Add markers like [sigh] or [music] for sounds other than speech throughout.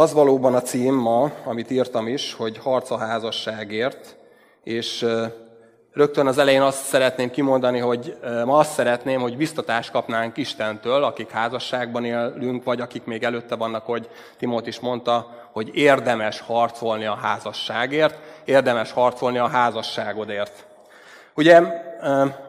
Az valóban a cím ma, amit írtam is, hogy harc a házasságért, és rögtön az elején azt szeretném kimondani, hogy ma azt szeretném, hogy biztatást kapnánk Istentől, akik házasságban élünk, vagy akik még előtte vannak, hogy Timót is mondta, hogy érdemes harcolni a házasságért, érdemes harcolni a házasságodért. Ugye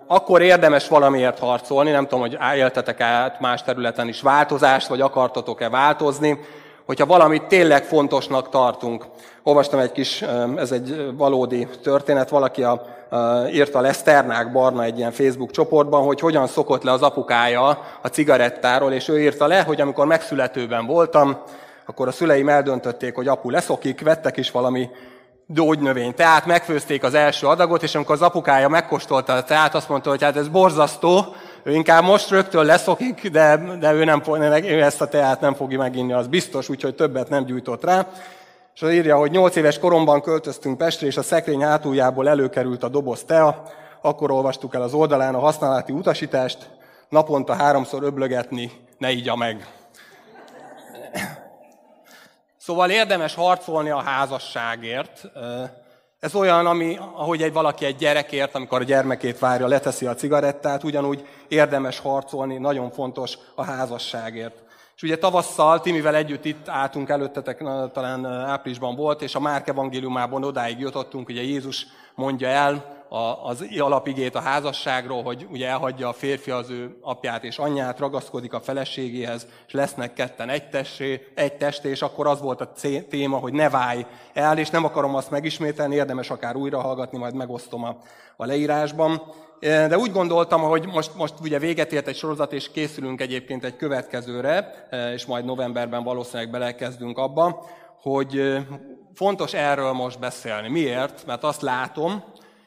akkor érdemes valamiért harcolni, nem tudom, hogy éltetek át más területen is változást, vagy akartatok-e változni, hogyha valamit tényleg fontosnak tartunk. Olvastam egy kis, ez egy valódi történet, valaki a, a, írta Leszternák Barna egy ilyen Facebook csoportban, hogy hogyan szokott le az apukája a cigarettáról, és ő írta le, hogy amikor megszületőben voltam, akkor a szüleim eldöntötték, hogy apu leszokik, vettek is valami gyógynövény teát, megfőzték az első adagot, és amikor az apukája megkóstolta a teát, azt mondta, hogy hát ez borzasztó, ő inkább most rögtön leszokik, de, de ő, nem, ő ezt a teát nem fogja meginni, az biztos, úgyhogy többet nem gyújtott rá. És az írja, hogy nyolc éves koromban költöztünk Pestre, és a szekrény hátuljából előkerült a doboz tea, akkor olvastuk el az oldalán a használati utasítást, naponta háromszor öblögetni, ne igya meg. Szóval érdemes harcolni a házasságért. Ez olyan, ami, ahogy egy valaki egy gyerekért, amikor a gyermekét várja, leteszi a cigarettát, ugyanúgy érdemes harcolni, nagyon fontos a házasságért. És ugye tavasszal Timivel együtt itt álltunk előttetek, talán áprilisban volt, és a Márk evangéliumában odáig jutottunk, ugye Jézus mondja el, az alapigét a házasságról, hogy ugye elhagyja a férfi az ő apját és anyját, ragaszkodik a feleségéhez, és lesznek ketten egy, testé, egy testé, és akkor az volt a téma, hogy ne válj el, és nem akarom azt megismételni, érdemes akár újra hallgatni, majd megosztom a, a leírásban. De úgy gondoltam, hogy most, most ugye véget ért egy sorozat, és készülünk egyébként egy következőre, és majd novemberben valószínűleg belekezdünk abba, hogy fontos erről most beszélni. Miért? Mert azt látom,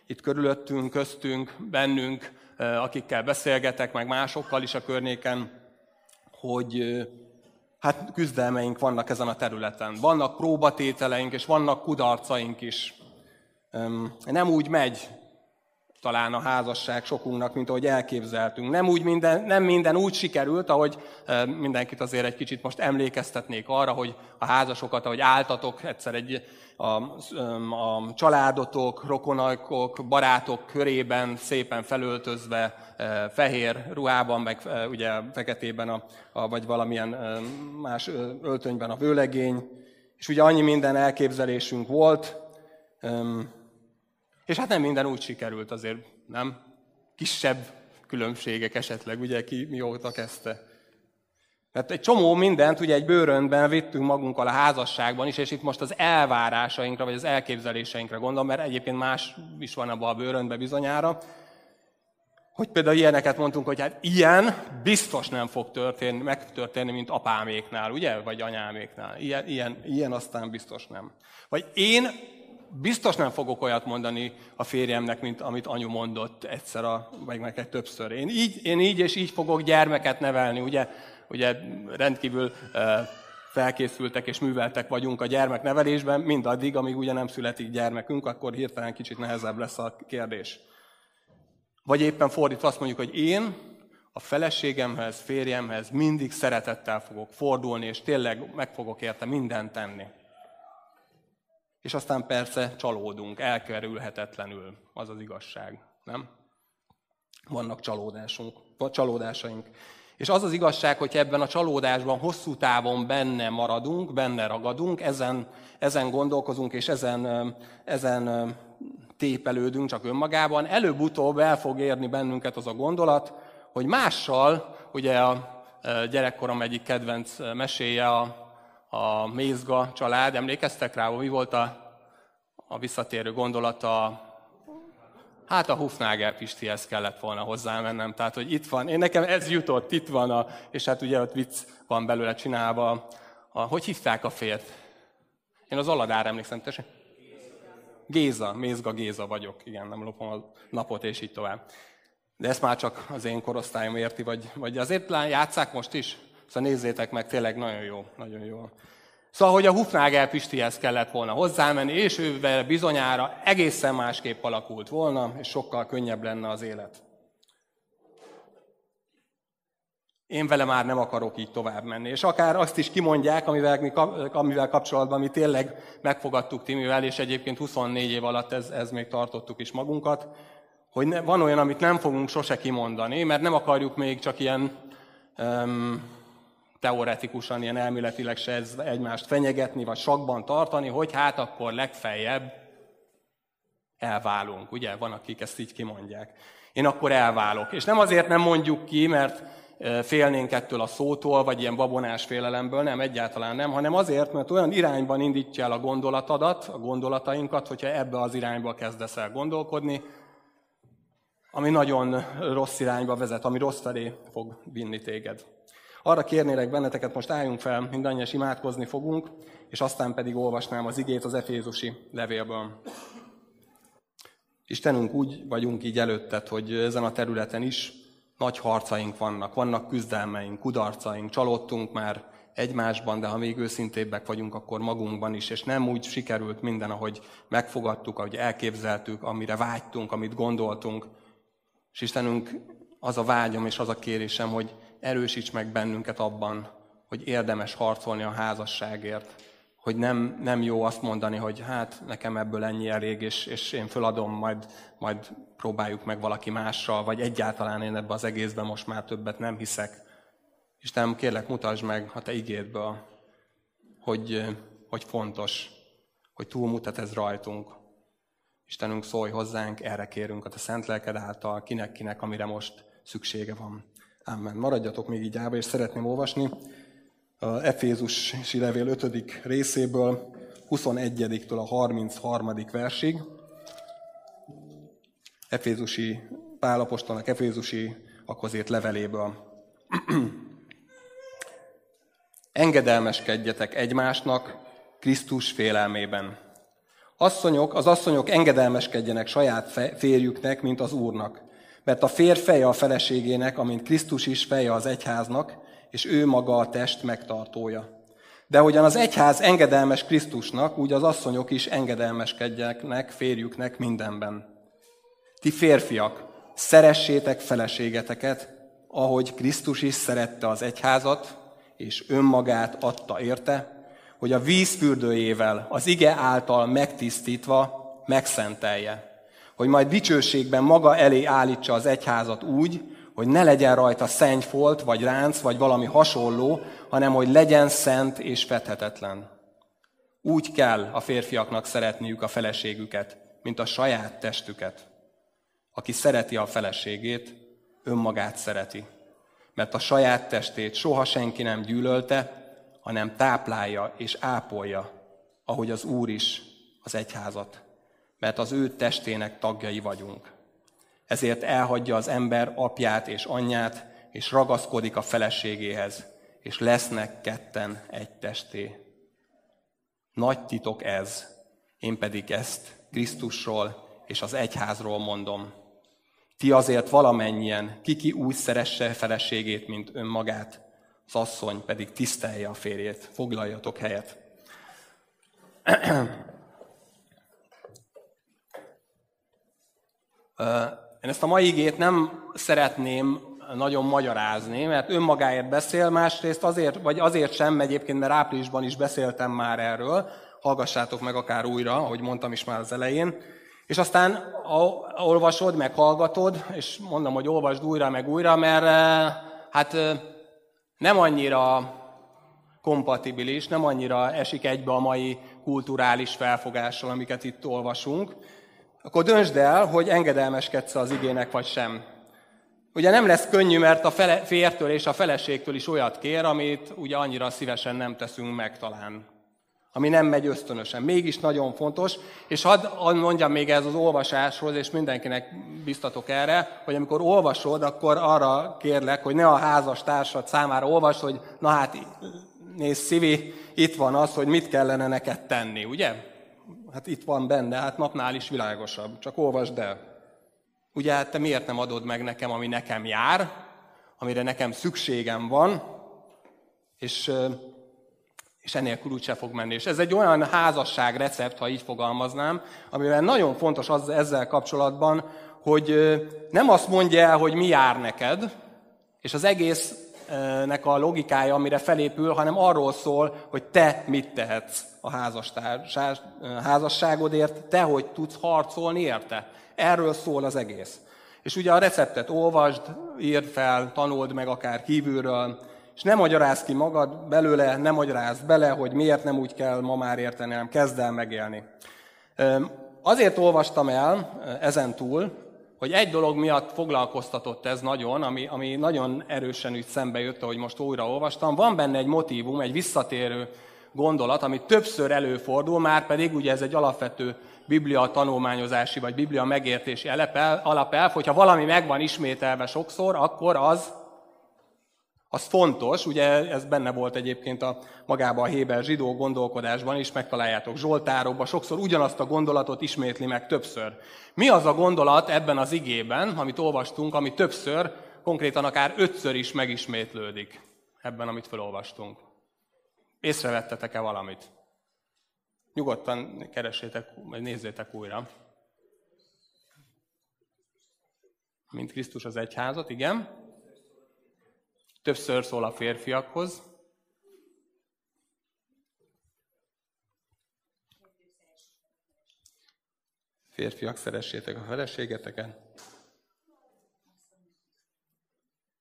itt körülöttünk, köztünk, bennünk, akikkel beszélgetek, meg másokkal is a környéken, hogy hát küzdelmeink vannak ezen a területen. Vannak próbatételeink, és vannak kudarcaink is. Nem úgy megy talán a házasság sokunknak, mint ahogy elképzeltünk. Nem, úgy minden, nem minden úgy sikerült, ahogy mindenkit azért egy kicsit most emlékeztetnék arra, hogy a házasokat, ahogy áltatok egyszer egy a, a családotok, rokonakok, barátok körében szépen felöltözve, fehér ruhában, meg ugye feketében, a, a, vagy valamilyen más öltönyben a vőlegény, és ugye annyi minden elképzelésünk volt, és hát nem minden úgy sikerült azért, nem? Kisebb különbségek esetleg, ugye ki mióta kezdte. Mert egy csomó mindent ugye egy bőrönben vittünk magunkkal a házasságban is, és itt most az elvárásainkra, vagy az elképzeléseinkre gondolom, mert egyébként más is van abban a bőrönben bizonyára, hogy például ilyeneket mondtunk, hogy hát ilyen biztos nem fog történni, megtörténni, mint apáméknál, ugye? Vagy anyáméknál. Ilyen, ilyen, ilyen aztán biztos nem. Vagy én biztos nem fogok olyat mondani a férjemnek, mint amit anyu mondott egyszer, a, vagy neked többször. Én így, én így és így fogok gyermeket nevelni, ugye? Ugye rendkívül felkészültek és műveltek vagyunk a gyermeknevelésben, mindaddig, amíg ugye nem születik gyermekünk, akkor hirtelen kicsit nehezebb lesz a kérdés. Vagy éppen fordítva azt mondjuk, hogy én a feleségemhez, férjemhez mindig szeretettel fogok fordulni, és tényleg meg fogok érte mindent tenni. És aztán persze csalódunk, elkerülhetetlenül, az az igazság, nem? Vannak csalódásunk, csalódásaink. És az az igazság, hogy ebben a csalódásban hosszú távon benne maradunk, benne ragadunk, ezen, ezen gondolkozunk, és ezen, ezen tépelődünk csak önmagában, előbb-utóbb el fog érni bennünket az a gondolat, hogy mással, ugye a gyerekkorom egyik kedvenc meséje a, a Mézga család, emlékeztek rá, mi volt a, a visszatérő gondolata Hát a Hufnager Pistihez kellett volna hozzámennem, tehát hogy itt van, én nekem ez jutott, itt van, a, és hát ugye ott vicc van belőle csinálva. A, hogy hívták a fért? Én az Aladára emlékszem, tessék? Géza, Mézga Géza vagyok, igen, nem lopom a napot, és így tovább. De ezt már csak az én korosztályom érti, vagy, vagy azért játszák most is? Szóval nézzétek meg, tényleg nagyon jó, nagyon jó. Szóval, hogy a Hufnagel Pistihez kellett volna hozzámenni, és ővel bizonyára egészen másképp alakult volna, és sokkal könnyebb lenne az élet. én vele már nem akarok így tovább menni. És akár azt is kimondják, amivel, mi, amivel kapcsolatban mi tényleg megfogadtuk Timivel, és egyébként 24 év alatt ez, ez még tartottuk is magunkat, hogy ne, van olyan, amit nem fogunk sose kimondani, mert nem akarjuk még csak ilyen um, teoretikusan, ilyen elméletileg se egymást fenyegetni, vagy sakban tartani, hogy hát akkor legfeljebb elválunk. Ugye, van, akik ezt így kimondják. Én akkor elválok. És nem azért nem mondjuk ki, mert félnénk ettől a szótól, vagy ilyen babonás félelemből, nem, egyáltalán nem, hanem azért, mert olyan irányban indítja el a gondolatadat, a gondolatainkat, hogyha ebbe az irányba kezdesz el gondolkodni, ami nagyon rossz irányba vezet, ami rossz felé fog vinni téged. Arra kérnélek benneteket, most álljunk fel, mindannyian imádkozni fogunk, és aztán pedig olvasnám az igét az Efézusi levélből. Istenünk, úgy vagyunk így előtted, hogy ezen a területen is nagy harcaink vannak, vannak küzdelmeink, kudarcaink, csalódtunk már egymásban, de ha még őszintébbek vagyunk, akkor magunkban is, és nem úgy sikerült minden, ahogy megfogadtuk, ahogy elképzeltük, amire vágytunk, amit gondoltunk. És Istenünk, az a vágyom és az a kérésem, hogy erősíts meg bennünket abban, hogy érdemes harcolni a házasságért, hogy nem, nem jó azt mondani, hogy hát nekem ebből ennyi elég, és, és én föladom, majd, majd próbáljuk meg valaki mással, vagy egyáltalán én ebbe az egészben most már többet nem hiszek. Istenem, kérlek, mutasd meg a Te igédből, hogy, hogy fontos, hogy túlmutat ez rajtunk. Istenünk, szólj hozzánk, erre kérünk a Te szent lelked által, kinek-kinek, amire most szüksége van. Amen. Maradjatok még így állva, és szeretném olvasni a Efézusi levél 5. részéből, 21-től a 33. versig. Efézusi Pálapostolnak Efézusi akkozét leveléből. [clears throat] Engedelmeskedjetek egymásnak Krisztus félelmében. Asszonyok, az asszonyok engedelmeskedjenek saját férjüknek, mint az Úrnak. Mert a férj feje a feleségének, amint Krisztus is feje az egyháznak, és ő maga a test megtartója. De hogyan az egyház engedelmes Krisztusnak, úgy az asszonyok is engedelmeskedjenek férjüknek mindenben. Ti férfiak, szeressétek feleségeteket, ahogy Krisztus is szerette az egyházat, és önmagát adta érte, hogy a vízfürdőjével, az ige által megtisztítva megszentelje. Hogy majd dicsőségben maga elé állítsa az egyházat úgy, hogy ne legyen rajta szennyfolt, vagy ránc, vagy valami hasonló, hanem hogy legyen szent és fethetetlen. Úgy kell a férfiaknak szeretniük a feleségüket, mint a saját testüket. Aki szereti a feleségét, önmagát szereti. Mert a saját testét soha senki nem gyűlölte, hanem táplálja és ápolja, ahogy az Úr is az egyházat. Mert az ő testének tagjai vagyunk. Ezért elhagyja az ember apját és anyját, és ragaszkodik a feleségéhez, és lesznek ketten egy testé. Nagy titok ez, én pedig ezt Krisztusról és az egyházról mondom. Ti azért valamennyien, kiki úgy szeresse feleségét, mint önmagát, az asszony pedig tisztelje a férjét. Foglaljatok helyet. [clears throat] Én ezt a mai igét nem szeretném nagyon magyarázni, mert önmagáért beszél, másrészt azért, vagy azért sem, egyébként, mert áprilisban is beszéltem már erről, hallgassátok meg akár újra, ahogy mondtam is már az elején, és aztán olvasod, meg és mondom, hogy olvasd újra, meg újra, mert hát nem annyira kompatibilis, nem annyira esik egybe a mai kulturális felfogással, amiket itt olvasunk, akkor döntsd el, hogy engedelmeskedsz az igének, vagy sem. Ugye nem lesz könnyű, mert a fele, fértől és a feleségtől is olyat kér, amit ugye annyira szívesen nem teszünk meg talán. Ami nem megy ösztönösen. Mégis nagyon fontos, és hadd mondjam még ez az olvasáshoz, és mindenkinek biztatok erre, hogy amikor olvasod, akkor arra kérlek, hogy ne a házas társad számára olvasd, hogy na hát nézd Szivi, itt van az, hogy mit kellene neked tenni, ugye? Hát itt van benne, hát napnál is világosabb, csak olvasd el. Ugye hát te miért nem adod meg nekem, ami nekem jár, amire nekem szükségem van, és, és enélkül úgyse fog menni. És ez egy olyan házasság recept, ha így fogalmaznám, amivel nagyon fontos az ezzel kapcsolatban, hogy nem azt mondja el, hogy mi jár neked, és az egész egésznek a logikája, amire felépül, hanem arról szól, hogy te mit tehetsz a házasságodért, te hogy tudsz harcolni érte. Erről szól az egész. És ugye a receptet olvasd, írd fel, tanuld meg akár kívülről, és nem magyaráz ki magad belőle, nem magyaráz bele, hogy miért nem úgy kell ma már érteni, hanem kezd el megélni. Azért olvastam el ezen túl, hogy egy dolog miatt foglalkoztatott ez nagyon, ami, ami nagyon erősen úgy szembe jött, ahogy most újra olvastam. Van benne egy motívum, egy visszatérő gondolat, ami többször előfordul, már pedig ugye ez egy alapvető biblia tanulmányozási vagy biblia megértési alapelv, hogyha valami megvan ismételve sokszor, akkor az az fontos, ugye ez benne volt egyébként a magában a Héber zsidó gondolkodásban is, megtaláljátok Zsoltárokban, sokszor ugyanazt a gondolatot ismétli meg többször. Mi az a gondolat ebben az igében, amit olvastunk, ami többször, konkrétan akár ötször is megismétlődik ebben, amit felolvastunk? Észrevettetek-e valamit? Nyugodtan keresétek, vagy nézzétek újra. Mint Krisztus az egyházat, igen. Többször szól a férfiakhoz. Férfiak, szeressétek a feleségeteket.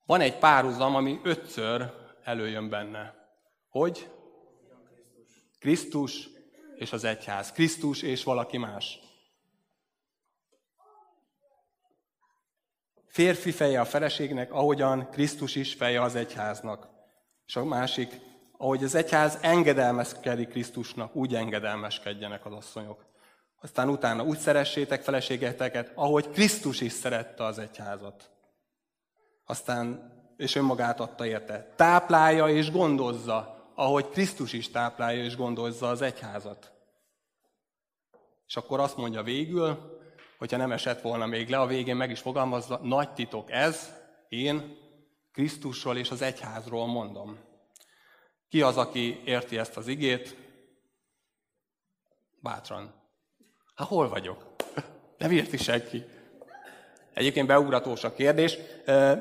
Van egy párhuzam, ami ötször előjön benne. Hogy? Krisztus és az egyház. Krisztus és valaki más. Férfi feje a feleségnek, ahogyan Krisztus is feje az egyháznak. És a másik, ahogy az egyház engedelmeskedik Krisztusnak, úgy engedelmeskedjenek az asszonyok. Aztán utána úgy szeressétek feleségeteket, ahogy Krisztus is szerette az egyházat. Aztán, és önmagát adta érte. Táplálja és gondozza, ahogy Krisztus is táplálja és gondozza az egyházat. És akkor azt mondja végül, hogyha nem esett volna még le, a végén meg is fogalmazva, nagy titok ez, én Krisztusról és az egyházról mondom. Ki az, aki érti ezt az igét? Bátran. Hát hol vagyok? [laughs] Nem érti senki. Egyébként beugratós a kérdés.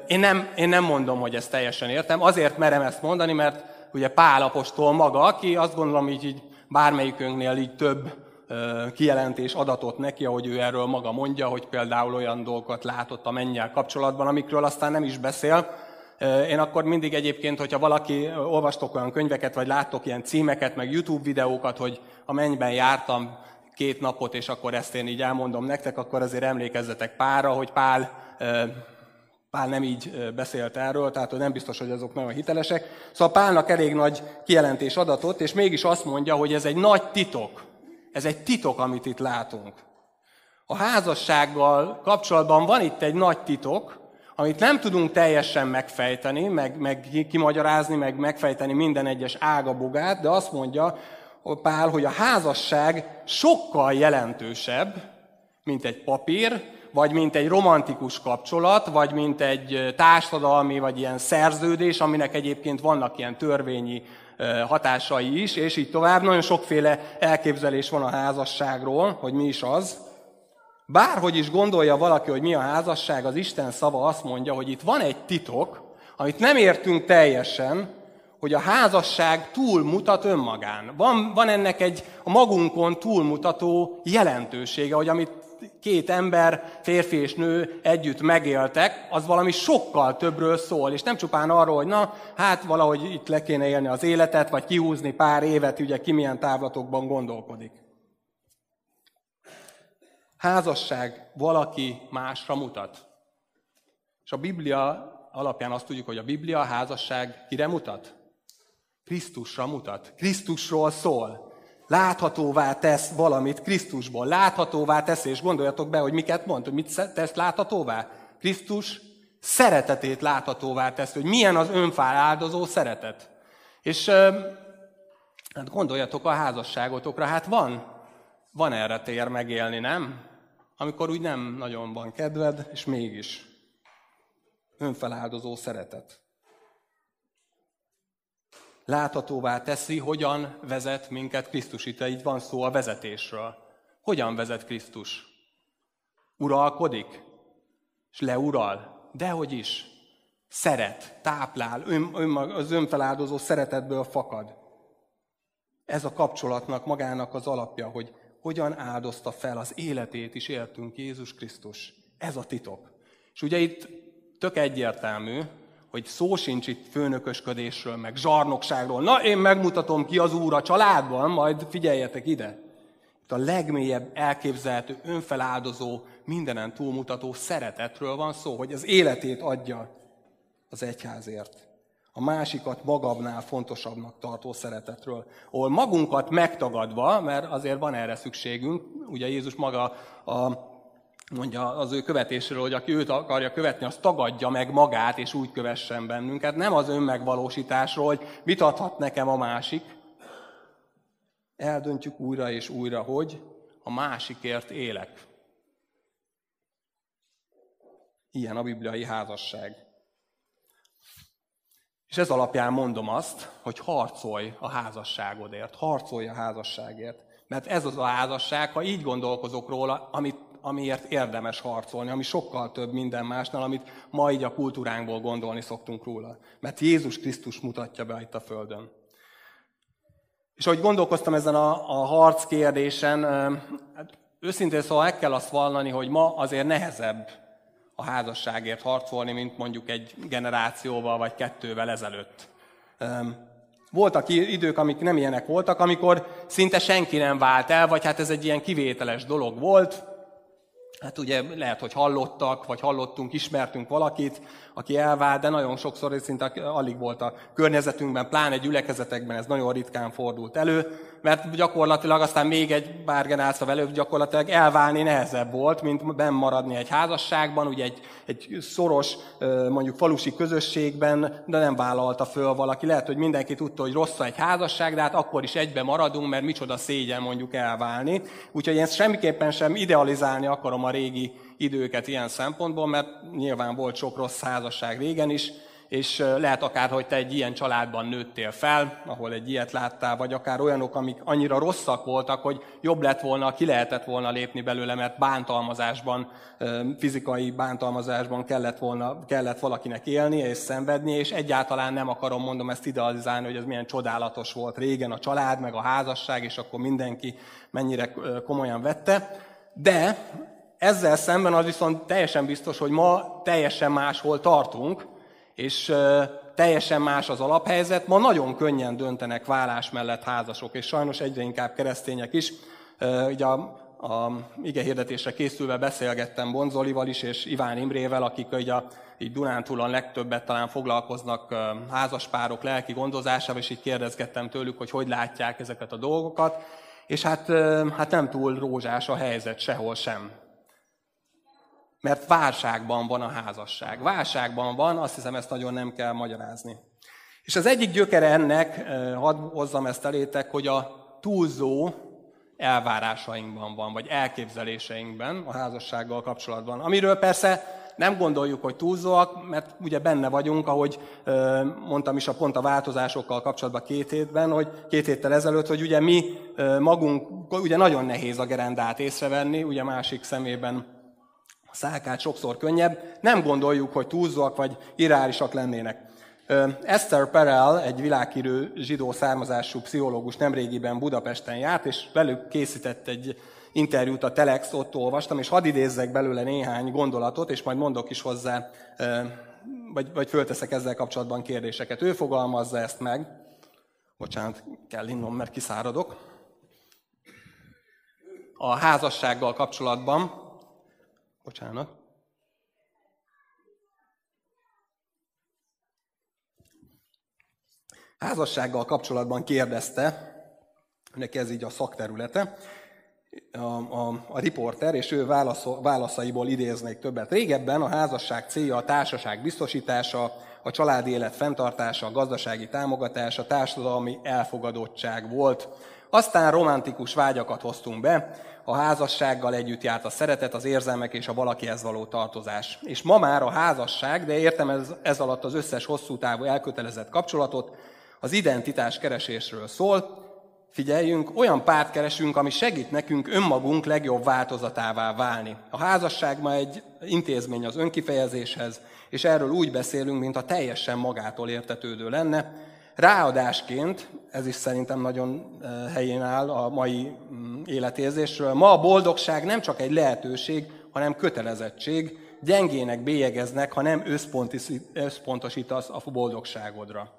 Én nem, én nem mondom, hogy ezt teljesen értem. Azért merem ezt mondani, mert ugye Pál apostol maga, aki azt gondolom így, így bármelyikünknél így több kijelentés adatot neki, ahogy ő erről maga mondja, hogy például olyan dolgokat látott a mennyel kapcsolatban, amikről aztán nem is beszél. Én akkor mindig egyébként, hogyha valaki, olvastok olyan könyveket, vagy láttok ilyen címeket, meg YouTube videókat, hogy a mennyben jártam két napot, és akkor ezt én így elmondom nektek, akkor azért emlékezzetek Pálra, hogy Pál, Pál nem így beszélt erről, tehát nem biztos, hogy azok nagyon hitelesek. Szóval Pálnak elég nagy kijelentés adatot, és mégis azt mondja, hogy ez egy nagy titok, ez egy titok, amit itt látunk. A házassággal kapcsolatban van itt egy nagy titok, amit nem tudunk teljesen megfejteni, meg, meg kimagyarázni, meg megfejteni minden egyes ágabogát, de azt mondja Pál, hogy a házasság sokkal jelentősebb, mint egy papír, vagy mint egy romantikus kapcsolat, vagy mint egy társadalmi, vagy ilyen szerződés, aminek egyébként vannak ilyen törvényi hatásai is, és így tovább. Nagyon sokféle elképzelés van a házasságról, hogy mi is az. Bárhogy is gondolja valaki, hogy mi a házasság, az Isten szava azt mondja, hogy itt van egy titok, amit nem értünk teljesen, hogy a házasság túlmutat önmagán. Van, van ennek egy a magunkon túlmutató jelentősége, hogy amit két ember, férfi és nő együtt megéltek, az valami sokkal többről szól, és nem csupán arról, hogy na, hát valahogy itt le kéne élni az életet, vagy kihúzni pár évet, ugye ki milyen távlatokban gondolkodik. Házasság valaki másra mutat. És a Biblia alapján azt tudjuk, hogy a Biblia a házasság kire mutat? Krisztusra mutat. Krisztusról szól láthatóvá tesz valamit Krisztusból. Láthatóvá tesz, és gondoljatok be, hogy miket mond, hogy mit tesz láthatóvá. Krisztus szeretetét láthatóvá tesz, hogy milyen az önfál áldozó szeretet. És hát gondoljatok a házasságotokra, hát van, van erre tér megélni, nem? Amikor úgy nem nagyon van kedved, és mégis önfeláldozó szeretet láthatóvá teszi, hogyan vezet minket Krisztus. Itt így van szó a vezetésről. Hogyan vezet Krisztus? Uralkodik? És leural? Dehogy is. szeret, táplál, ön, ön, az önfeláldozó szeretetből fakad. Ez a kapcsolatnak magának az alapja, hogy hogyan áldozta fel az életét is éltünk Jézus Krisztus. Ez a titok. És ugye itt tök egyértelmű, hogy szó sincs itt főnökösködésről, meg zsarnokságról. Na, én megmutatom ki az úr a családban, majd figyeljetek ide. Itt a legmélyebb elképzelhető, önfeláldozó, mindenen túlmutató szeretetről van szó, hogy az életét adja az egyházért. A másikat magabbnál fontosabbnak tartó szeretetről. Ahol magunkat megtagadva, mert azért van erre szükségünk, ugye Jézus maga a mondja az ő követésről, hogy aki őt akarja követni, az tagadja meg magát, és úgy kövessen bennünket. Nem az önmegvalósításról, hogy adhat nekem a másik. Eldöntjük újra és újra, hogy a másikért élek. Ilyen a bibliai házasság. És ez alapján mondom azt, hogy harcolj a házasságodért, harcolj a házasságért. Mert ez az a házasság, ha így gondolkozok róla, amit amiért érdemes harcolni, ami sokkal több minden másnál, amit ma így a kultúránkból gondolni szoktunk róla. Mert Jézus Krisztus mutatja be itt a Földön. És ahogy gondolkoztam ezen a, a harc kérdésen, hát őszintén szóval meg kell azt vallani, hogy ma azért nehezebb a házasságért harcolni, mint mondjuk egy generációval vagy kettővel ezelőtt. Voltak idők, amik nem ilyenek voltak, amikor szinte senki nem vált el, vagy hát ez egy ilyen kivételes dolog volt, Hát ugye lehet, hogy hallottak, vagy hallottunk, ismertünk valakit, aki elvált, de nagyon sokszor szinte alig volt a környezetünkben, pláne gyülekezetekben ez nagyon ritkán fordult elő, mert gyakorlatilag aztán még egy pár generáció előbb gyakorlatilag elválni nehezebb volt, mint benn maradni egy házasságban, ugye egy, egy szoros, mondjuk falusi közösségben, de nem vállalta föl valaki. Lehet, hogy mindenki tudta, hogy rossz egy házasság, de hát akkor is egybe maradunk, mert micsoda szégyen mondjuk elválni. Úgyhogy én semmiképpen sem idealizálni akarom a régi időket ilyen szempontból, mert nyilván volt sok rossz házasság régen is, és lehet akár, hogy te egy ilyen családban nőttél fel, ahol egy ilyet láttál, vagy akár olyanok, amik annyira rosszak voltak, hogy jobb lett volna, ki lehetett volna lépni belőle, mert bántalmazásban, fizikai bántalmazásban kellett, volna, kellett valakinek élni és szenvedni, és egyáltalán nem akarom, mondom ezt idealizálni, hogy ez milyen csodálatos volt régen a család, meg a házasság, és akkor mindenki mennyire komolyan vette. De ezzel szemben az viszont teljesen biztos, hogy ma teljesen máshol tartunk, és teljesen más az alaphelyzet. Ma nagyon könnyen döntenek vállás mellett házasok, és sajnos egyre inkább keresztények is. Ugye a, a ige hirdetésre készülve beszélgettem Bonzolival is, és Iván Imrével, akik ugye a, így Dunántúlon legtöbbet talán foglalkoznak házaspárok lelki gondozásával, és így kérdezgettem tőlük, hogy hogy látják ezeket a dolgokat. És hát, hát nem túl rózsás a helyzet sehol sem mert válságban van a házasság. Válságban van, azt hiszem ezt nagyon nem kell magyarázni. És az egyik gyökere ennek, hadd hozzam ezt elétek, hogy a túlzó elvárásainkban van, vagy elképzeléseinkben a házassággal kapcsolatban. Amiről persze nem gondoljuk, hogy túlzóak, mert ugye benne vagyunk, ahogy mondtam is a pont a változásokkal kapcsolatban két hétben, hogy két héttel ezelőtt, hogy ugye mi magunk, ugye nagyon nehéz a gerendát észrevenni, ugye másik szemében a szálkát sokszor könnyebb, nem gondoljuk, hogy túlzóak vagy irreálisak lennének. Esther Perel, egy világhírű zsidó származású pszichológus nemrégiben Budapesten járt, és velük készített egy interjút a Telex, ott olvastam, és hadd idézzek belőle néhány gondolatot, és majd mondok is hozzá, vagy, vagy fölteszek ezzel kapcsolatban kérdéseket. Ő fogalmazza ezt meg. Bocsánat, kell innom, mert kiszáradok. A házassággal kapcsolatban Bocsánat. Házassággal kapcsolatban kérdezte, neki ez így a szakterülete, a, a, a riporter, és ő válasz, válaszaiból idéznék többet. Régebben a házasság célja a társaság biztosítása, a családi élet fenntartása, a gazdasági támogatása, a társadalmi elfogadottság volt. Aztán romantikus vágyakat hoztunk be, a házassággal együtt járt a szeretet, az érzelmek és a valakihez való tartozás. És ma már a házasság, de értem ez, ez alatt az összes hosszú távú elkötelezett kapcsolatot, az identitás keresésről szól, figyeljünk, olyan párt keresünk, ami segít nekünk önmagunk legjobb változatává válni. A házasság ma egy intézmény az önkifejezéshez, és erről úgy beszélünk, mint a teljesen magától értetődő lenne. Ráadásként, ez is szerintem nagyon helyén áll a mai mm, életérzésről, ma a boldogság nem csak egy lehetőség, hanem kötelezettség, gyengének bélyegeznek, ha nem összpontosítasz a boldogságodra.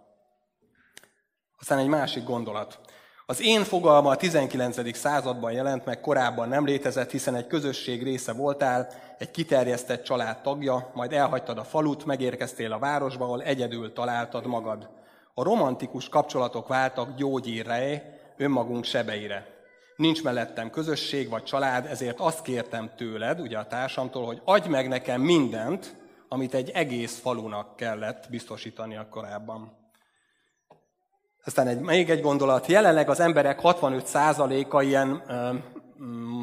Aztán egy másik gondolat. Az én fogalma a 19. században jelent meg, korábban nem létezett, hiszen egy közösség része voltál, egy kiterjesztett család tagja, majd elhagytad a falut, megérkeztél a városba, ahol egyedül találtad magad. A romantikus kapcsolatok váltak gyógyírre, önmagunk sebeire. Nincs mellettem közösség vagy család, ezért azt kértem tőled, ugye a társamtól, hogy adj meg nekem mindent, amit egy egész falunak kellett biztosítani a korábban. Aztán egy, még egy gondolat. Jelenleg az emberek 65%-a ilyen ö,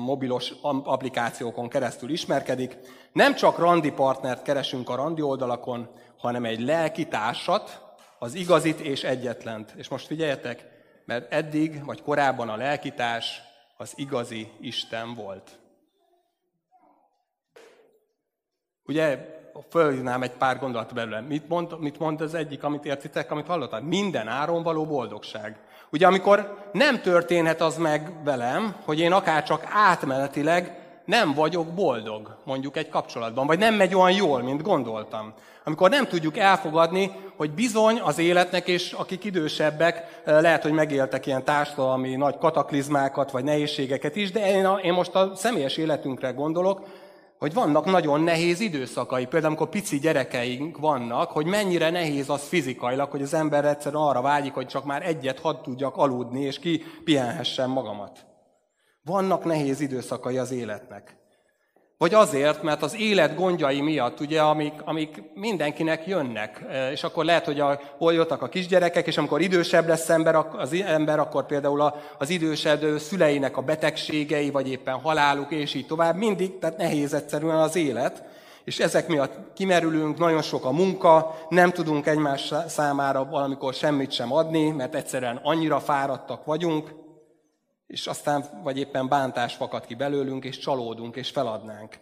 mobilos applikációkon keresztül ismerkedik. Nem csak randi partnert keresünk a randi oldalakon, hanem egy lelki társat, az igazit és egyetlent. És most figyeljetek, mert eddig, vagy korábban a lelkitárs az igazi Isten volt. Ugye fölhívnám egy pár gondolat belőle. Mit mond, mit mond az egyik, amit értitek, amit hallottad? Minden áron való boldogság. Ugye amikor nem történhet az meg velem, hogy én akár csak átmenetileg nem vagyok boldog, mondjuk egy kapcsolatban, vagy nem megy olyan jól, mint gondoltam. Amikor nem tudjuk elfogadni, hogy bizony az életnek, és akik idősebbek, lehet, hogy megéltek ilyen társadalmi nagy kataklizmákat, vagy nehézségeket is, de én, a, én most a személyes életünkre gondolok, hogy vannak nagyon nehéz időszakai. Például, amikor pici gyerekeink vannak, hogy mennyire nehéz az fizikailag, hogy az ember egyszerűen arra vágyik, hogy csak már egyet hadd tudjak aludni, és ki pihenhessem magamat. Vannak nehéz időszakai az életnek. Vagy azért, mert az élet gondjai miatt, ugye, amik, amik mindenkinek jönnek, e, és akkor lehet, hogy a, hol jöttek a kisgyerekek, és amikor idősebb lesz ember, az ember, akkor például az idősebb szüleinek a betegségei, vagy éppen haláluk, és így tovább, mindig, tehát nehéz egyszerűen az élet, és ezek miatt kimerülünk, nagyon sok a munka, nem tudunk egymás számára valamikor semmit sem adni, mert egyszerűen annyira fáradtak vagyunk, és aztán vagy éppen bántás fakad ki belőlünk, és csalódunk, és feladnánk.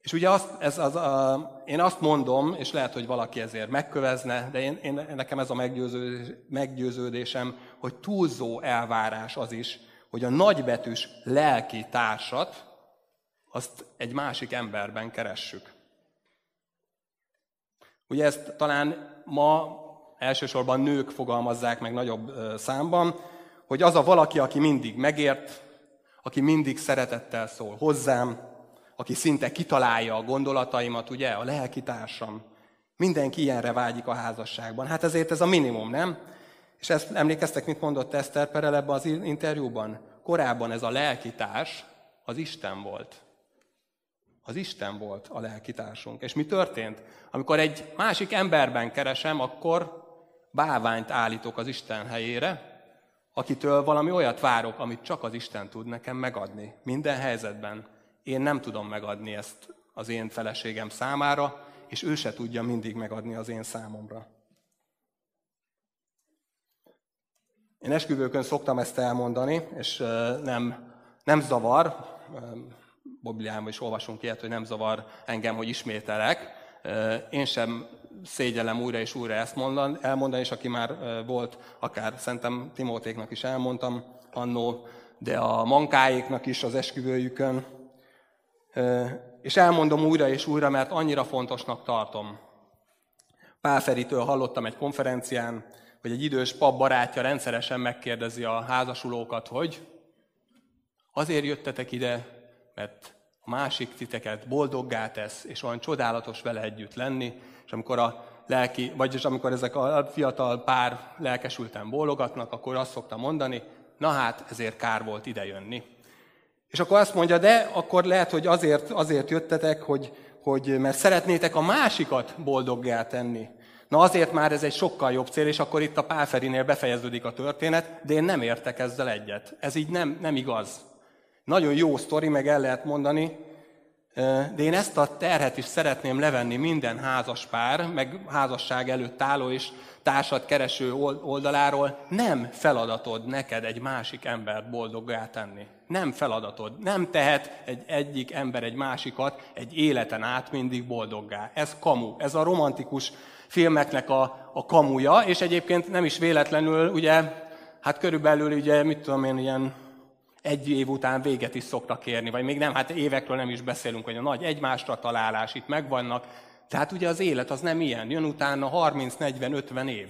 És ugye azt, ez az, a, én azt mondom, és lehet, hogy valaki ezért megkövezne, de én, én, nekem ez a meggyőződés, meggyőződésem, hogy túlzó elvárás az is, hogy a nagybetűs lelki társat, azt egy másik emberben keressük. Ugye ezt talán ma elsősorban nők fogalmazzák meg nagyobb számban, hogy az a valaki, aki mindig megért, aki mindig szeretettel szól hozzám, aki szinte kitalálja a gondolataimat, ugye, a lelkitársam. Mindenki ilyenre vágyik a házasságban. Hát ezért ez a minimum, nem? És ezt emlékeztek, mit mondott Eszter Perel ebben az interjúban? Korábban ez a lelkitárs az Isten volt. Az Isten volt a lelkitársunk. És mi történt? Amikor egy másik emberben keresem, akkor báványt állítok az Isten helyére, akitől valami olyat várok, amit csak az Isten tud nekem megadni. Minden helyzetben. Én nem tudom megadni ezt az én feleségem számára, és ő se tudja mindig megadni az én számomra. Én esküvőkön szoktam ezt elmondani, és nem, nem zavar, Bibliában is olvasunk ilyet, hogy nem zavar engem, hogy ismételek. Én sem szégyellem újra és újra ezt mondani, elmondani, és aki már volt, akár szerintem Timótéknak is elmondtam annó, de a mankáéknak is az esküvőjükön. És elmondom újra és újra, mert annyira fontosnak tartom. Pál Feritől hallottam egy konferencián, hogy egy idős pap barátja rendszeresen megkérdezi a házasulókat, hogy azért jöttetek ide, mert a másik titeket boldoggá tesz, és olyan csodálatos vele együtt lenni, és amikor a lelki, vagyis amikor ezek a fiatal pár lelkesülten bólogatnak, akkor azt szokta mondani, na hát, ezért kár volt idejönni. És akkor azt mondja, de akkor lehet, hogy azért, azért jöttetek, hogy, hogy mert szeretnétek a másikat boldoggá tenni. Na azért már ez egy sokkal jobb cél, és akkor itt a Pálferinél befejeződik a történet, de én nem értek ezzel egyet. Ez így nem, nem igaz. Nagyon jó sztori, meg el lehet mondani, De én ezt a terhet is szeretném levenni minden házas pár, meg házasság előtt álló és társat kereső oldaláról. Nem feladatod neked egy másik embert boldoggá tenni. Nem feladatod. Nem tehet egy egyik ember egy másikat egy életen át mindig boldoggá. Ez kamu. Ez a romantikus filmeknek a, a kamuja, és egyébként nem is véletlenül, ugye, hát körülbelül ugye, mit tudom én, ilyen egy év után véget is szoktak érni, vagy még nem, hát évekről nem is beszélünk, hogy a nagy egymásra találás itt megvannak. Tehát ugye az élet az nem ilyen, jön utána 30, 40, 50 év.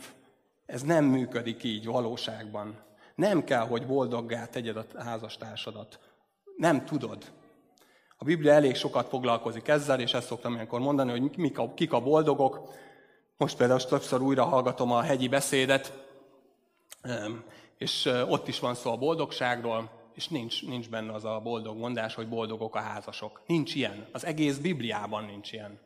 Ez nem működik így valóságban. Nem kell, hogy boldoggá tegyed a házastársadat. Nem tudod. A Biblia elég sokat foglalkozik ezzel, és ezt szoktam ilyenkor mondani, hogy mik a, kik a boldogok. Most például többször újra hallgatom a hegyi beszédet, és ott is van szó a boldogságról, és nincs, nincs benne az a boldog mondás, hogy boldogok a házasok. Nincs ilyen. Az egész Bibliában nincs ilyen.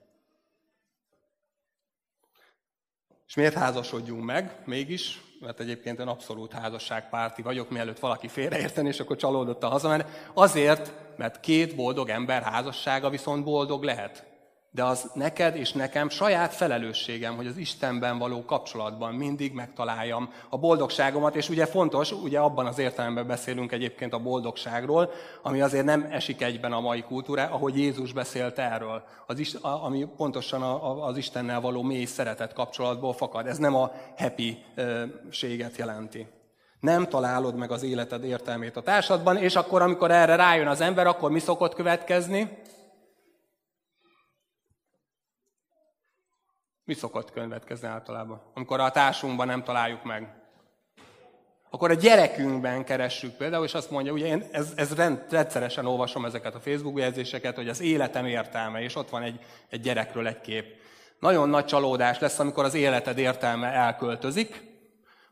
És miért házasodjunk meg mégis? Mert egyébként én abszolút házasságpárti vagyok, mielőtt valaki félreérteni, és akkor csalódott a hazamenni. Azért, mert két boldog ember házassága viszont boldog lehet de az neked és nekem saját felelősségem, hogy az Istenben való kapcsolatban mindig megtaláljam a boldogságomat, és ugye fontos, ugye abban az értelemben beszélünk egyébként a boldogságról, ami azért nem esik egyben a mai kultúra, ahogy Jézus beszélt erről, az, ami pontosan az Istennel való mély szeretet kapcsolatból fakad. Ez nem a happy-séget jelenti. Nem találod meg az életed értelmét a társadban, és akkor, amikor erre rájön az ember, akkor mi szokott következni? Mi szokott következni általában? Amikor a társunkban nem találjuk meg. Akkor a gyerekünkben keressük például, és azt mondja, ugye én ez, ez rend, rendszeresen olvasom ezeket a Facebook jelzéseket, hogy az életem értelme, és ott van egy, egy gyerekről egy kép. Nagyon nagy csalódás lesz, amikor az életed értelme elköltözik,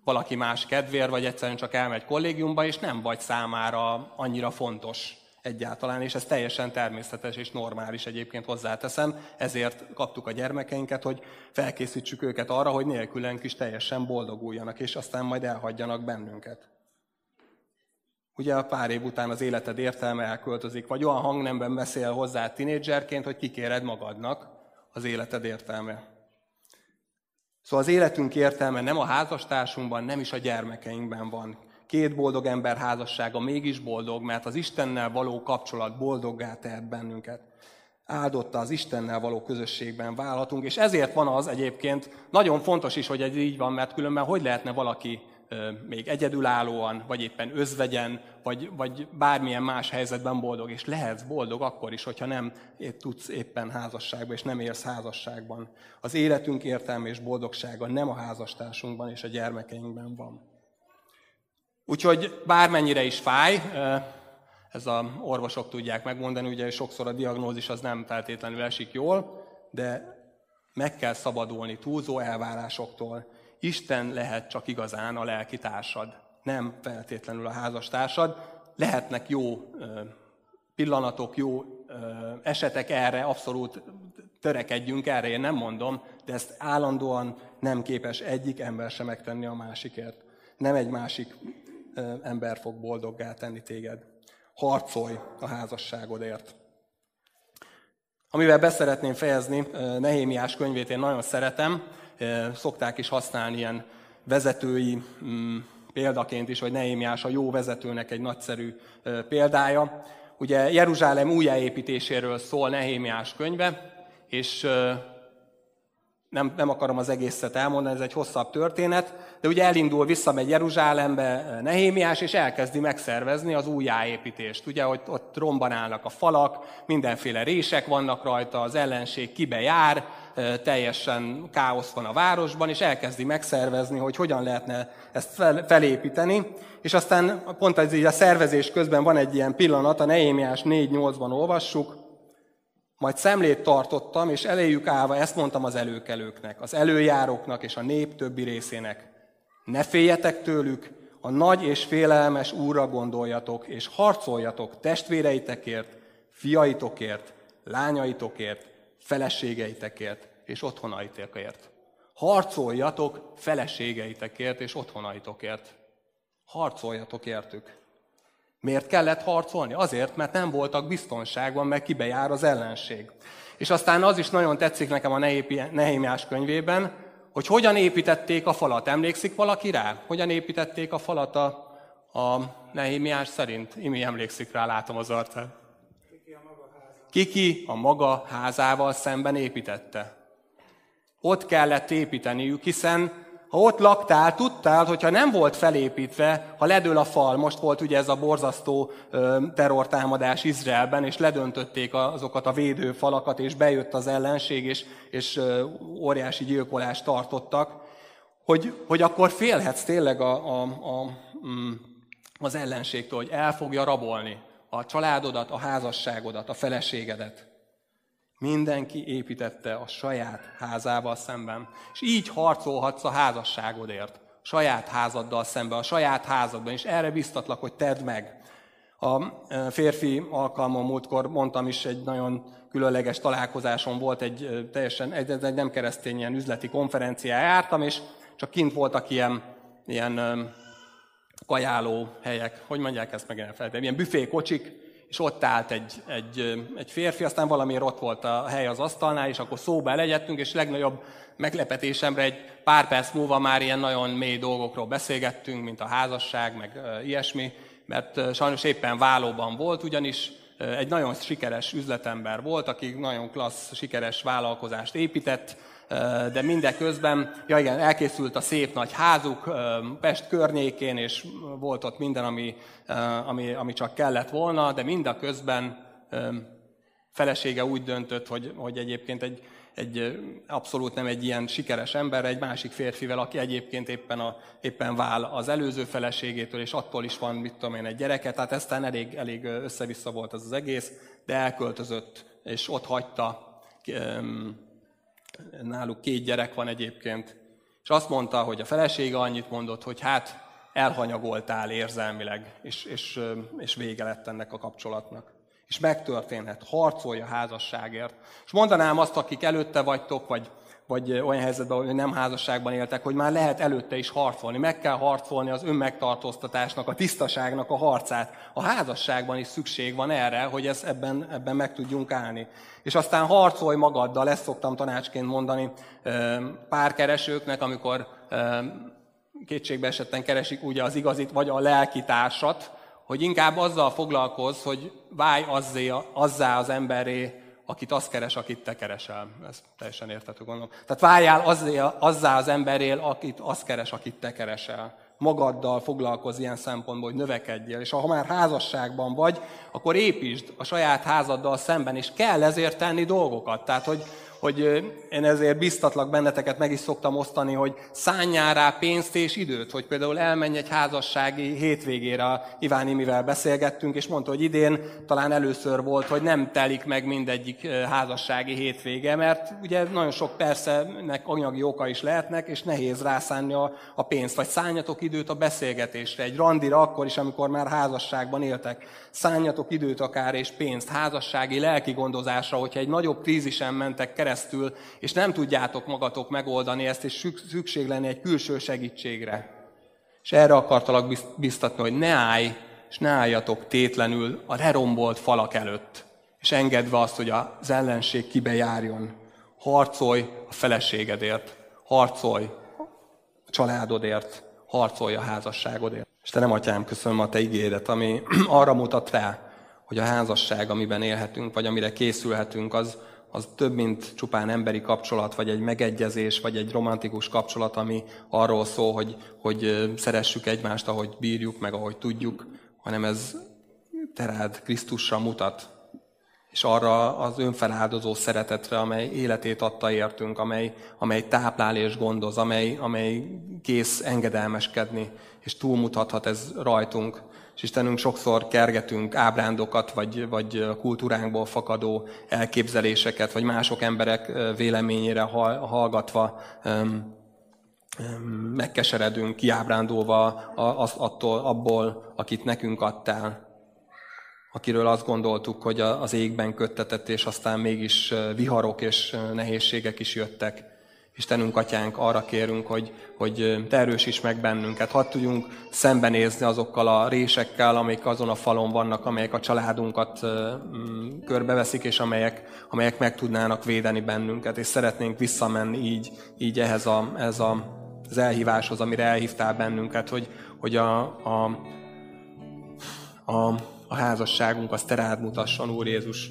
valaki más kedvér, vagy egyszerűen csak elmegy kollégiumba, és nem vagy számára annyira fontos egyáltalán, és ez teljesen természetes és normális egyébként hozzáteszem, ezért kaptuk a gyermekeinket, hogy felkészítsük őket arra, hogy nélkülünk is teljesen boldoguljanak, és aztán majd elhagyjanak bennünket. Ugye a pár év után az életed értelme elköltözik, vagy olyan hangnemben beszél hozzá tinédzserként, hogy kikéred magadnak az életed értelme. Szóval az életünk értelme nem a házastársunkban, nem is a gyermekeinkben van két boldog ember házassága mégis boldog, mert az Istennel való kapcsolat boldoggá tehet bennünket. Áldotta az Istennel való közösségben válhatunk, és ezért van az egyébként, nagyon fontos is, hogy ez így van, mert különben hogy lehetne valaki még egyedülállóan, vagy éppen özvegyen, vagy, vagy bármilyen más helyzetben boldog, és lehetsz boldog akkor is, hogyha nem tudsz éppen házasságban, és nem élsz házasságban. Az életünk értelme és boldogsága nem a házastársunkban és a gyermekeinkben van. Úgyhogy bármennyire is fáj, ez a orvosok tudják megmondani, ugye sokszor a diagnózis az nem feltétlenül esik jól, de meg kell szabadulni túlzó elvárásoktól. Isten lehet csak igazán a lelki társad, nem feltétlenül a házastársad. Lehetnek jó pillanatok, jó esetek erre, abszolút törekedjünk erre, én nem mondom, de ezt állandóan nem képes egyik ember sem megtenni a másikért. Nem egy másik ember fog boldoggá tenni téged. Harcolj a házasságodért. Amivel beszeretném fejezni, Nehémiás könyvét én nagyon szeretem, szokták is használni ilyen vezetői mm, példaként is, hogy Nehémiás a jó vezetőnek egy nagyszerű példája. Ugye Jeruzsálem újjáépítéséről szól Nehémiás könyve, és nem, nem akarom az egészet elmondani, ez egy hosszabb történet, de ugye elindul, visszamegy Jeruzsálembe eh, Nehémiás, és elkezdi megszervezni az újjáépítést. Ugye, hogy ott romban állnak a falak, mindenféle rések vannak rajta, az ellenség kibe jár, teljesen káosz van a városban, és elkezdi megszervezni, hogy hogyan lehetne ezt fel, felépíteni. És aztán pont ez így a szervezés közben van egy ilyen pillanat, a Nehémiás 4.8-ban olvassuk, majd szemlét tartottam, és eléjük állva ezt mondtam az előkelőknek, az előjáróknak és a nép többi részének. Ne féljetek tőlük, a nagy és félelmes úrra gondoljatok, és harcoljatok testvéreitekért, fiaitokért, lányaitokért, feleségeitekért és otthonaitekért. Harcoljatok feleségeitekért és otthonaitokért. Harcoljatok értük. Miért kellett harcolni? Azért, mert nem voltak biztonságban, meg kibe jár az ellenség. És aztán az is nagyon tetszik nekem a Nehémiás könyvében, hogy hogyan építették a falat. Emlékszik valaki rá? Hogyan építették a falat a, a Nehémiás szerint? Imi emlékszik rá, látom az arcát. Kiki a maga házával szemben építette. Ott kellett építeniük, hiszen ha ott laktál, tudtál, hogyha nem volt felépítve, ha ledől a fal, most volt ugye ez a borzasztó terrortámadás Izraelben, és ledöntötték azokat a védőfalakat, és bejött az ellenség, és, és óriási gyilkolást tartottak, hogy, hogy akkor félhetsz tényleg a, a, a, mm, az ellenségtől, hogy el fogja rabolni a családodat, a házasságodat, a feleségedet. Mindenki építette a saját házával szemben. És így harcolhatsz a házasságodért. A saját házaddal szemben, a saját házadban. És erre biztatlak, hogy tedd meg. A e, férfi alkalmon múltkor mondtam is, egy nagyon különleges találkozáson volt, egy e, teljesen egy, egy nem keresztény ilyen üzleti konferencián jártam, és csak kint voltak ilyen, ilyen e, kajáló helyek, hogy mondják ezt meg elfelejtem, ilyen büfékocsik, és ott állt egy, egy, egy férfi, aztán valamiért ott volt a hely az asztalnál, és akkor szóba elegyedtünk, és legnagyobb meglepetésemre egy pár perc múlva már ilyen nagyon mély dolgokról beszélgettünk, mint a házasság, meg ilyesmi, mert sajnos éppen válóban volt, ugyanis egy nagyon sikeres üzletember volt, aki nagyon klassz, sikeres vállalkozást épített, de mindeközben, ja igen, elkészült a szép nagy házuk Pest környékén, és volt ott minden, ami, ami, ami csak kellett volna, de mindeközben felesége úgy döntött, hogy, hogy egyébként egy, egy abszolút nem egy ilyen sikeres ember, egy másik férfivel, aki egyébként éppen, a, éppen vál az előző feleségétől, és attól is van, mit tudom én, egy gyereke, tehát eztán elég, elég össze-vissza volt ez az egész, de elköltözött, és ott hagyta náluk két gyerek van egyébként, és azt mondta, hogy a felesége annyit mondott, hogy hát elhanyagoltál érzelmileg, és, és, és vége lett ennek a kapcsolatnak. És megtörténhet, harcolj a házasságért. És mondanám azt, akik előtte vagytok, vagy vagy olyan helyzetben, hogy nem házasságban éltek, hogy már lehet előtte is harcolni. Meg kell harcolni az önmegtartóztatásnak, a tisztaságnak a harcát. A házasságban is szükség van erre, hogy ez ebben, ebben meg tudjunk állni. És aztán harcolj magaddal, ezt szoktam tanácsként mondani párkeresőknek, amikor kétségbe esetten keresik ugye az igazit, vagy a lelkitársat, hogy inkább azzal foglalkozz, hogy válj azzé, azzá az emberré, akit azt keres, akit te keresel. Ez teljesen értető gondolom. Tehát váljál azzá az emberél, akit azt keres, akit te keresel. Magaddal foglalkozz ilyen szempontból, hogy növekedjél. És ha már házasságban vagy, akkor építsd a saját házaddal szemben, és kell ezért tenni dolgokat. Tehát, hogy hogy én ezért biztatlak benneteket, meg is szoktam osztani, hogy szálljál rá pénzt és időt, hogy például elmenj egy házassági hétvégére, Iván Imivel beszélgettünk, és mondta, hogy idén talán először volt, hogy nem telik meg mindegyik házassági hétvége, mert ugye nagyon sok persze nek anyagi oka is lehetnek, és nehéz rászánni a, a pénzt, vagy szálljatok időt a beszélgetésre, egy randira akkor is, amikor már házasságban éltek. Szálljatok időt akár és pénzt házassági lelki gondozásra, hogyha egy nagyobb krízisen mentek keresztül, keresztül, és nem tudjátok magatok megoldani ezt, és szükség lenne egy külső segítségre. És erre akartalak biztatni, hogy ne állj, és ne álljatok tétlenül a lerombolt falak előtt, és engedve azt, hogy az ellenség kibejárjon. Harcolj a feleségedért, harcolj a családodért, harcolj a házasságodért. És te nem, atyám, köszönöm a te igédet, ami [clears throat] arra mutat rá, hogy a házasság, amiben élhetünk, vagy amire készülhetünk, az, az több, mint csupán emberi kapcsolat, vagy egy megegyezés, vagy egy romantikus kapcsolat, ami arról szól, hogy, hogy szeressük egymást, ahogy bírjuk, meg ahogy tudjuk, hanem ez terád Krisztusra mutat, és arra az önfeláldozó szeretetre, amely életét adta értünk, amely, amely táplál és gondoz, amely, amely kész engedelmeskedni, és túlmutathat ez rajtunk. És Istenünk sokszor kergetünk ábrándokat, vagy, vagy kultúránkból fakadó elképzeléseket, vagy mások emberek véleményére hallgatva megkeseredünk, kiábrándulva attól, abból, akit nekünk adtál akiről azt gondoltuk, hogy az égben köttetett, és aztán mégis viharok és nehézségek is jöttek. Istenünk, Atyánk, arra kérünk, hogy, hogy Te erősíts meg bennünket. Hadd tudjunk szembenézni azokkal a résekkel, amik azon a falon vannak, amelyek a családunkat mm, körbeveszik, és amelyek, amelyek meg tudnának védeni bennünket. És szeretnénk visszamenni így, így ehhez, a, ehhez a, az elhíváshoz, amire elhívtál bennünket, hogy, hogy a, a, a, a házasságunk az Te rád mutasson, Úr Jézus.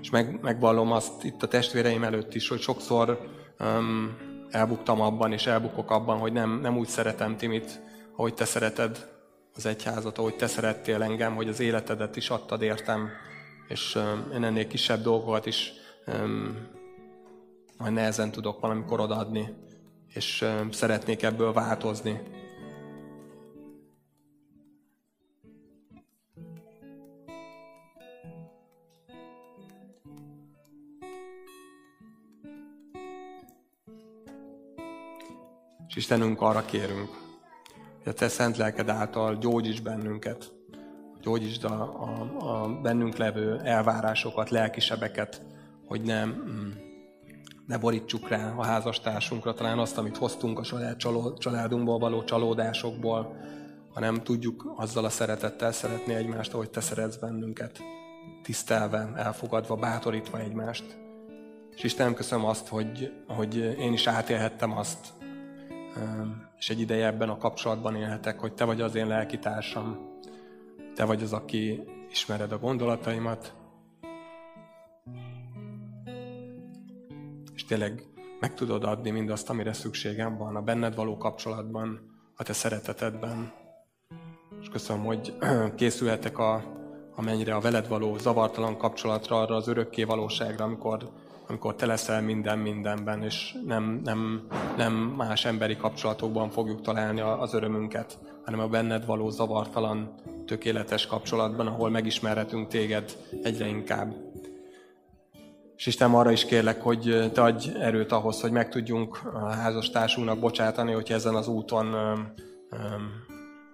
És meg, megvallom azt itt a testvéreim előtt is, hogy sokszor um, elbuktam abban, és elbukok abban, hogy nem, nem úgy szeretem Timit, ahogy te szereted az egyházat, ahogy te szerettél engem, hogy az életedet is adtad értem, és um, én ennél kisebb dolgokat is um, majd nehezen tudok valamikor odaadni, és um, szeretnék ebből változni. És Istenünk arra kérünk, hogy a Te szent lelked által gyógyíts bennünket, gyógyítsd a, a, a bennünk levő elvárásokat, lelkisebeket, hogy nem, mm, ne borítsuk rá a házastársunkra talán azt, amit hoztunk a saját családunkból való csalódásokból, hanem tudjuk azzal a szeretettel szeretni egymást, ahogy Te szeretsz bennünket, tisztelve, elfogadva, bátorítva egymást. És Istenem, köszönöm azt, hogy, hogy én is átélhettem azt, és egy ideje ebben a kapcsolatban élhetek, hogy te vagy az én lelkitársam, te vagy az, aki ismered a gondolataimat, és tényleg meg tudod adni mindazt, amire szükségem van a benned való kapcsolatban, a te szeretetedben. És köszönöm, hogy [clears throat] készülhetek a, amennyire a veled való zavartalan kapcsolatra, arra az örökké valóságra, amikor amikor te leszel minden mindenben, és nem, nem, nem más emberi kapcsolatokban fogjuk találni az örömünket, hanem a benned való zavartalan, tökéletes kapcsolatban, ahol megismerhetünk téged egyre inkább. És Isten arra is kérlek, hogy te adj erőt ahhoz, hogy meg tudjunk a házastársunknak bocsátani, hogy ezen az úton öm, öm,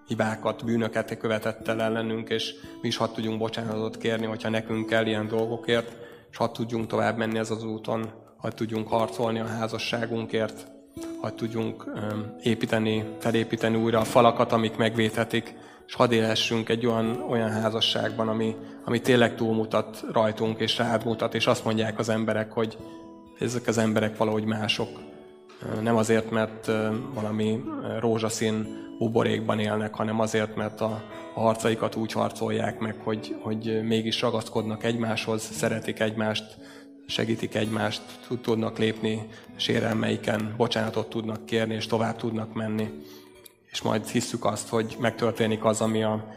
hibákat, bűnöket követett el ellenünk, és mi is hadd tudjunk bocsánatot kérni, hogyha nekünk kell ilyen dolgokért, és hadd tudjunk tovább menni ez az úton, hadd tudjunk harcolni a házasságunkért, hadd tudjunk építeni, felépíteni újra a falakat, amik megvédhetik, és hadd élhessünk egy olyan, olyan házasságban, ami, ami tényleg túlmutat rajtunk, és rád mutat, és azt mondják az emberek, hogy ezek az emberek valahogy mások. Nem azért, mert valami rózsaszín buborékban élnek, hanem azért, mert a, a harcaikat úgy harcolják meg, hogy, hogy mégis ragaszkodnak egymáshoz, szeretik egymást, segítik egymást, tudnak lépni sérelmeiken, bocsánatot tudnak kérni, és tovább tudnak menni. És majd hisszük azt, hogy megtörténik az, ami a,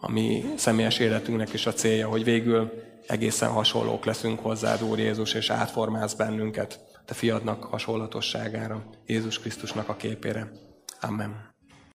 a mi személyes életünknek is a célja, hogy végül egészen hasonlók leszünk hozzád, Úr Jézus, és átformálsz bennünket te fiadnak hasonlatosságára, Jézus Krisztusnak a képére. Amen.